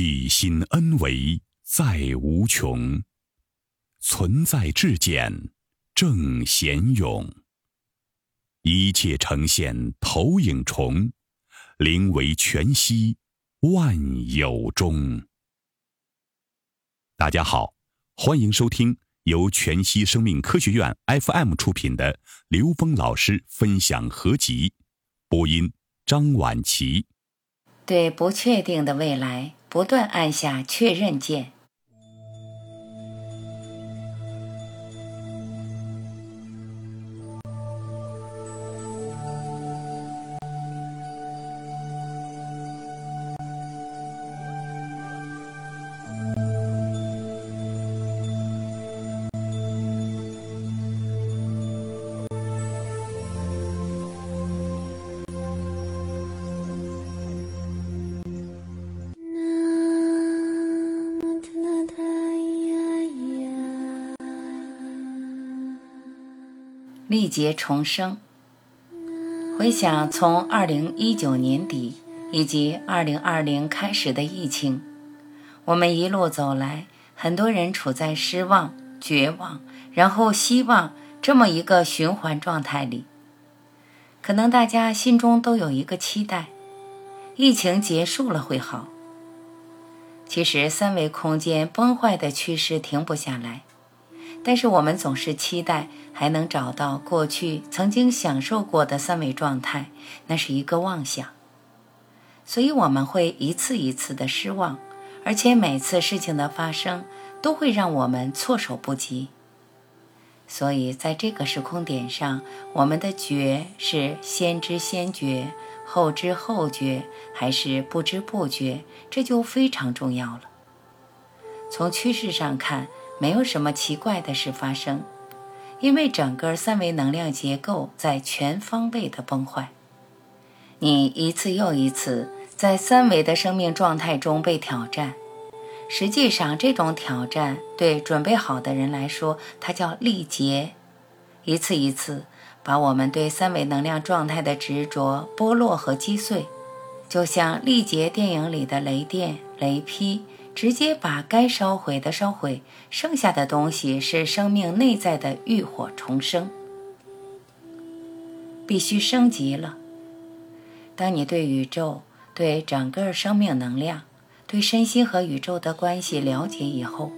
体心恩为在无穷，存在至简正贤勇。一切呈现投影重，灵为全息万有中。大家好，欢迎收听由全息生命科学院 FM 出品的刘峰老师分享合集，播音张婉琪。对不确定的未来。不断按下确认键。历劫重生。回想从二零一九年底以及二零二零开始的疫情，我们一路走来，很多人处在失望、绝望，然后希望这么一个循环状态里。可能大家心中都有一个期待：疫情结束了会好。其实三维空间崩坏的趋势停不下来。但是我们总是期待还能找到过去曾经享受过的三维状态，那是一个妄想。所以我们会一次一次的失望，而且每次事情的发生都会让我们措手不及。所以在这个时空点上，我们的觉是先知先觉、后知后觉，还是不知不觉，这就非常重要了。从趋势上看。没有什么奇怪的事发生，因为整个三维能量结构在全方位的崩坏。你一次又一次在三维的生命状态中被挑战，实际上这种挑战对准备好的人来说，它叫历劫，一次一次把我们对三维能量状态的执着剥落和击碎，就像历劫电影里的雷电、雷劈。直接把该烧毁的烧毁，剩下的东西是生命内在的浴火重生，必须升级了。当你对宇宙、对整个生命能量、对身心和宇宙的关系了解以后，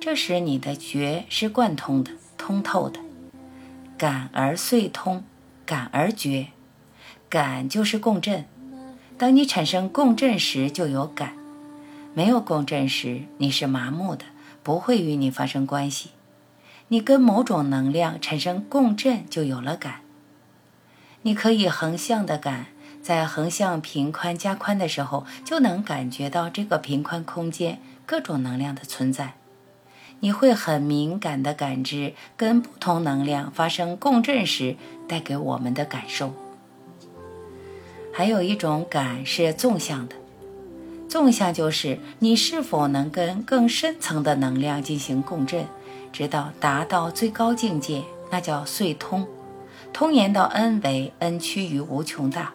这时你的觉是贯通的、通透的，感而遂通，感而觉，感就是共振。当你产生共振时，就有感。没有共振时，你是麻木的，不会与你发生关系。你跟某种能量产生共振，就有了感。你可以横向的感，在横向频宽加宽的时候，就能感觉到这个频宽空间各种能量的存在。你会很敏感的感知跟不同能量发生共振时带给我们的感受。还有一种感是纵向的。纵向就是你是否能跟更深层的能量进行共振，直到达到最高境界，那叫遂通，通延到 n 维，n 趋于无穷大。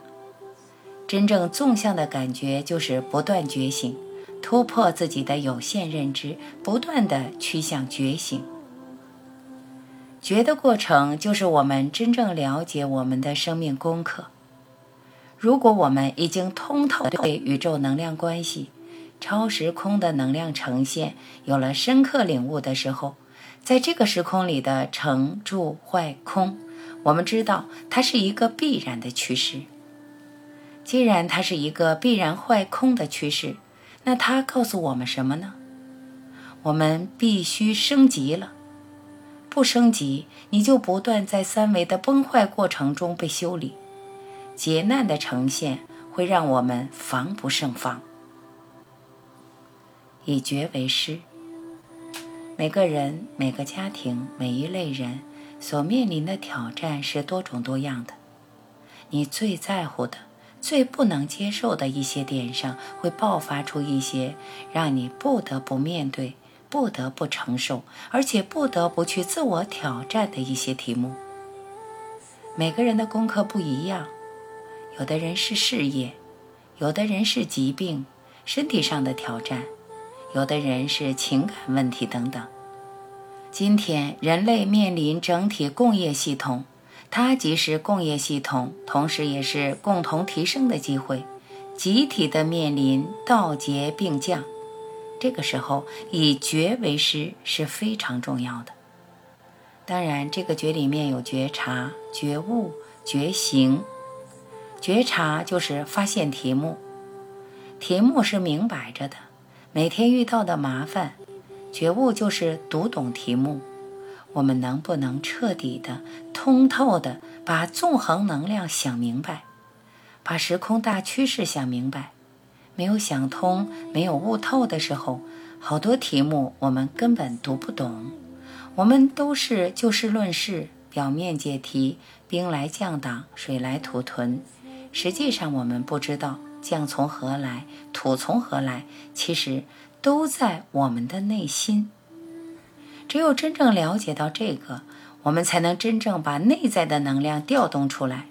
真正纵向的感觉就是不断觉醒，突破自己的有限认知，不断的趋向觉醒。觉的过程就是我们真正了解我们的生命功课。如果我们已经通透对宇宙能量关系、超时空的能量呈现有了深刻领悟的时候，在这个时空里的成住坏空，我们知道它是一个必然的趋势。既然它是一个必然坏空的趋势，那它告诉我们什么呢？我们必须升级了。不升级，你就不断在三维的崩坏过程中被修理。劫难的呈现会让我们防不胜防。以觉为师，每个人、每个家庭、每一类人所面临的挑战是多种多样的。你最在乎的、最不能接受的一些点上，会爆发出一些让你不得不面对、不得不承受，而且不得不去自我挑战的一些题目。每个人的功课不一样。有的人是事业，有的人是疾病，身体上的挑战，有的人是情感问题等等。今天人类面临整体工业系统，它既是工业系统，同时也是共同提升的机会，集体的面临道劫并降。这个时候，以觉为师是非常重要的。当然，这个觉里面有觉察、觉悟、觉醒。觉察就是发现题目，题目是明摆着的，每天遇到的麻烦。觉悟就是读懂题目，我们能不能彻底的、通透的把纵横能量想明白，把时空大趋势想明白？没有想通、没有悟透的时候，好多题目我们根本读不懂。我们都是就事论事，表面解题，兵来将挡，水来土屯。实际上，我们不知道将从何来，土从何来，其实都在我们的内心。只有真正了解到这个，我们才能真正把内在的能量调动出来。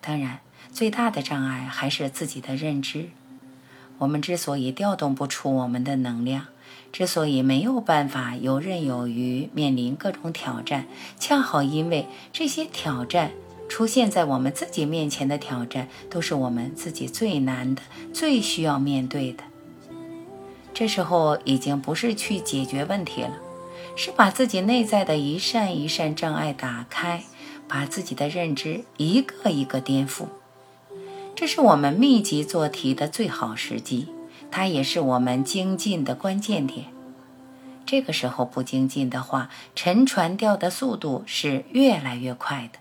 当然，最大的障碍还是自己的认知。我们之所以调动不出我们的能量，之所以没有办法游刃有余面临各种挑战，恰好因为这些挑战。出现在我们自己面前的挑战，都是我们自己最难的、最需要面对的。这时候已经不是去解决问题了，是把自己内在的一扇一扇障碍打开，把自己的认知一个一个颠覆。这是我们密集做题的最好时机，它也是我们精进的关键点。这个时候不精进的话，沉船掉的速度是越来越快的。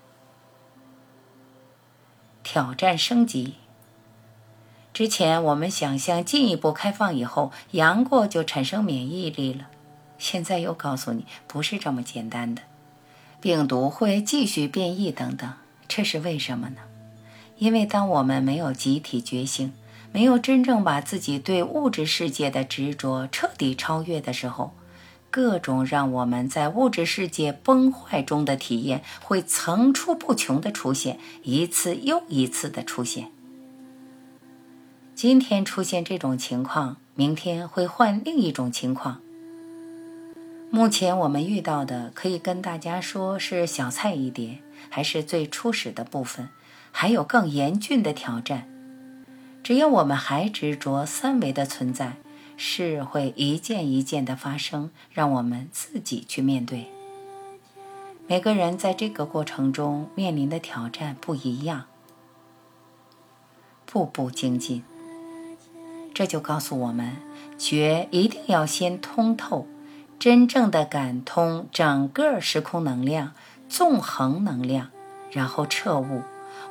挑战升级。之前我们想象进一步开放以后，阳过就产生免疫力了。现在又告诉你，不是这么简单的，病毒会继续变异等等。这是为什么呢？因为当我们没有集体觉醒，没有真正把自己对物质世界的执着彻底超越的时候。各种让我们在物质世界崩坏中的体验会层出不穷的出现，一次又一次的出现。今天出现这种情况，明天会换另一种情况。目前我们遇到的，可以跟大家说是小菜一碟，还是最初始的部分，还有更严峻的挑战。只要我们还执着三维的存在。事会一件一件的发生，让我们自己去面对。每个人在这个过程中面临的挑战不一样，步步精进。这就告诉我们，觉一定要先通透，真正的感通整个时空能量、纵横能量，然后彻悟，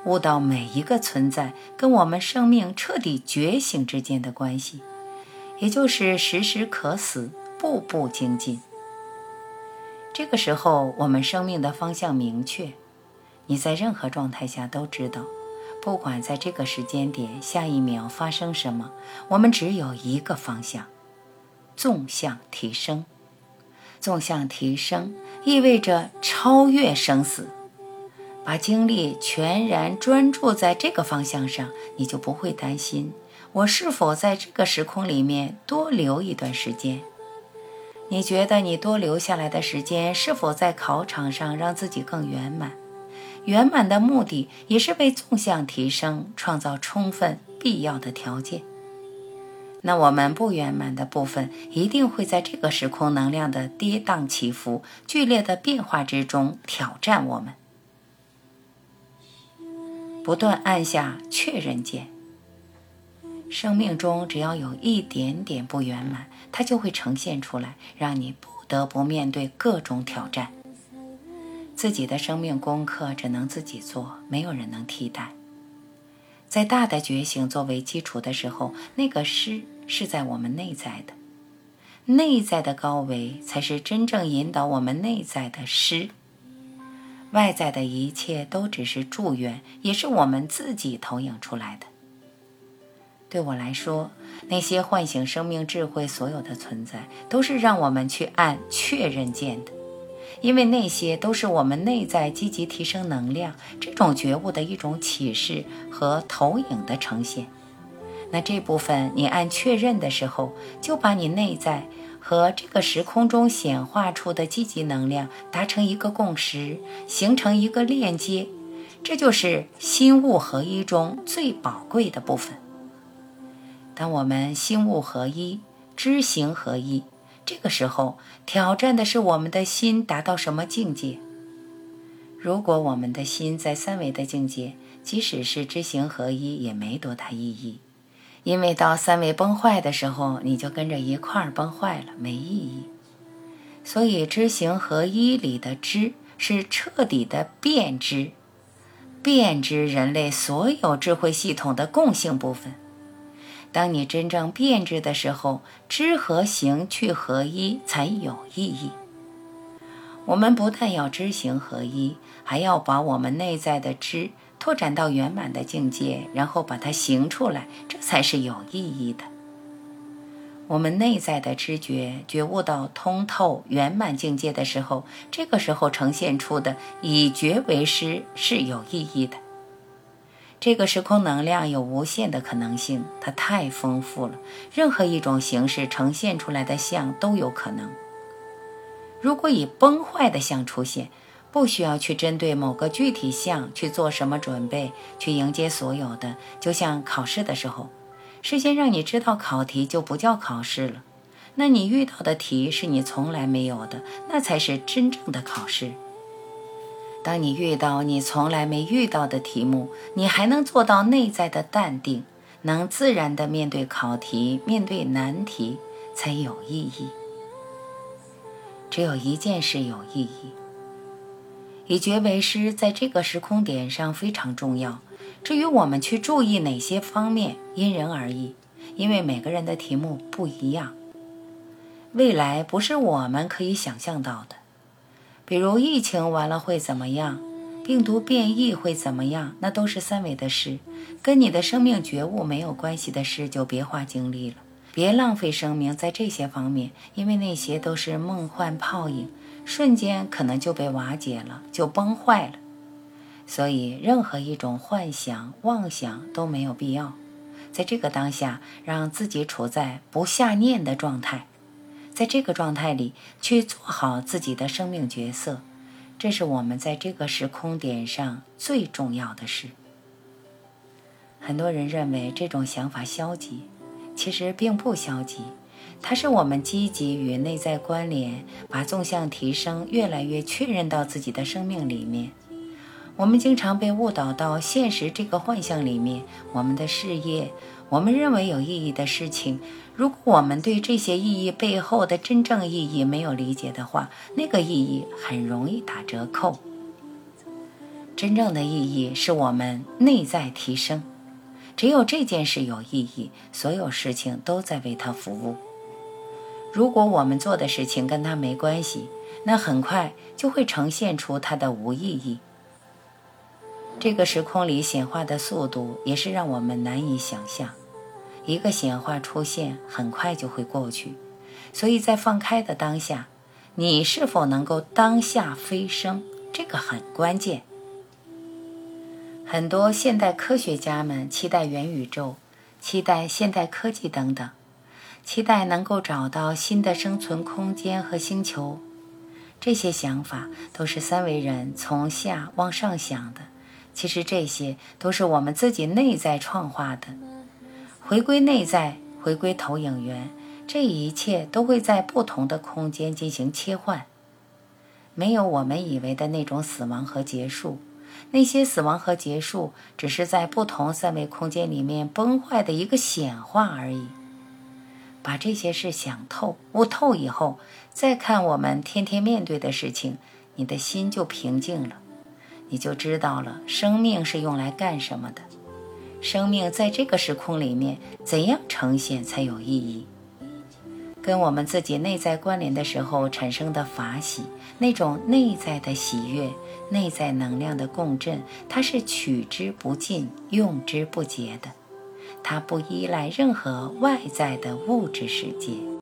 悟到每一个存在跟我们生命彻底觉醒之间的关系。也就是时时可死，步步精进。这个时候，我们生命的方向明确。你在任何状态下都知道，不管在这个时间点、下一秒发生什么，我们只有一个方向：纵向提升。纵向提升意味着超越生死，把精力全然专注在这个方向上，你就不会担心。我是否在这个时空里面多留一段时间？你觉得你多留下来的时间是否在考场上让自己更圆满？圆满的目的也是为纵向提升创造充分必要的条件。那我们不圆满的部分一定会在这个时空能量的跌宕起伏、剧烈的变化之中挑战我们。不断按下确认键。生命中只要有一点点不圆满，它就会呈现出来，让你不得不面对各种挑战。自己的生命功课只能自己做，没有人能替代。在大的觉醒作为基础的时候，那个师是在我们内在的，内在的高维才是真正引导我们内在的师。外在的一切都只是祝愿，也是我们自己投影出来的。对我来说，那些唤醒生命智慧所有的存在，都是让我们去按确认键的，因为那些都是我们内在积极提升能量、这种觉悟的一种启示和投影的呈现。那这部分你按确认的时候，就把你内在和这个时空中显化出的积极能量达成一个共识，形成一个链接，这就是心物合一中最宝贵的部分。当我们心物合一、知行合一，这个时候挑战的是我们的心达到什么境界。如果我们的心在三维的境界，即使是知行合一，也没多大意义。因为到三维崩坏的时候，你就跟着一块儿崩坏了，没意义。所以知行合一里的知是彻底的辨知，辨知人类所有智慧系统的共性部分。当你真正变质的时候，知和行去合一才有意义。我们不但要知行合一，还要把我们内在的知。拓展到圆满的境界，然后把它行出来，这才是有意义的。我们内在的知觉觉悟到通透圆满境界的时候，这个时候呈现出的以觉为师是有意义的。这个时空能量有无限的可能性，它太丰富了，任何一种形式呈现出来的像都有可能。如果以崩坏的像出现，不需要去针对某个具体像去做什么准备，去迎接所有的。就像考试的时候，事先让你知道考题就不叫考试了。那你遇到的题是你从来没有的，那才是真正的考试。当你遇到你从来没遇到的题目，你还能做到内在的淡定，能自然的面对考题、面对难题，才有意义。只有一件事有意义。以觉为师，在这个时空点上非常重要。至于我们去注意哪些方面，因人而异，因为每个人的题目不一样。未来不是我们可以想象到的，比如疫情完了会怎么样，病毒变异会怎么样，那都是三维的事，跟你的生命觉悟没有关系的事，就别花精力了，别浪费生命在这些方面，因为那些都是梦幻泡影。瞬间可能就被瓦解了，就崩坏了。所以，任何一种幻想、妄想都没有必要。在这个当下，让自己处在不下念的状态，在这个状态里去做好自己的生命角色，这是我们在这个时空点上最重要的事。很多人认为这种想法消极，其实并不消极。它是我们积极与内在关联，把纵向提升越来越确认到自己的生命里面。我们经常被误导到现实这个幻象里面，我们的事业，我们认为有意义的事情，如果我们对这些意义背后的真正意义没有理解的话，那个意义很容易打折扣。真正的意义是我们内在提升，只有这件事有意义，所有事情都在为它服务。如果我们做的事情跟它没关系，那很快就会呈现出它的无意义。这个时空里显化的速度也是让我们难以想象。一个显化出现，很快就会过去。所以在放开的当下，你是否能够当下飞升，这个很关键。很多现代科学家们期待元宇宙，期待现代科技等等。期待能够找到新的生存空间和星球，这些想法都是三维人从下往上想的。其实这些都是我们自己内在创化的。回归内在，回归投影源，这一切都会在不同的空间进行切换。没有我们以为的那种死亡和结束，那些死亡和结束只是在不同三维空间里面崩坏的一个显化而已。把这些事想透、悟透以后，再看我们天天面对的事情，你的心就平静了，你就知道了生命是用来干什么的，生命在这个时空里面怎样呈现才有意义。跟我们自己内在关联的时候产生的法喜，那种内在的喜悦、内在能量的共振，它是取之不尽、用之不竭的。它不依赖任何外在的物质世界。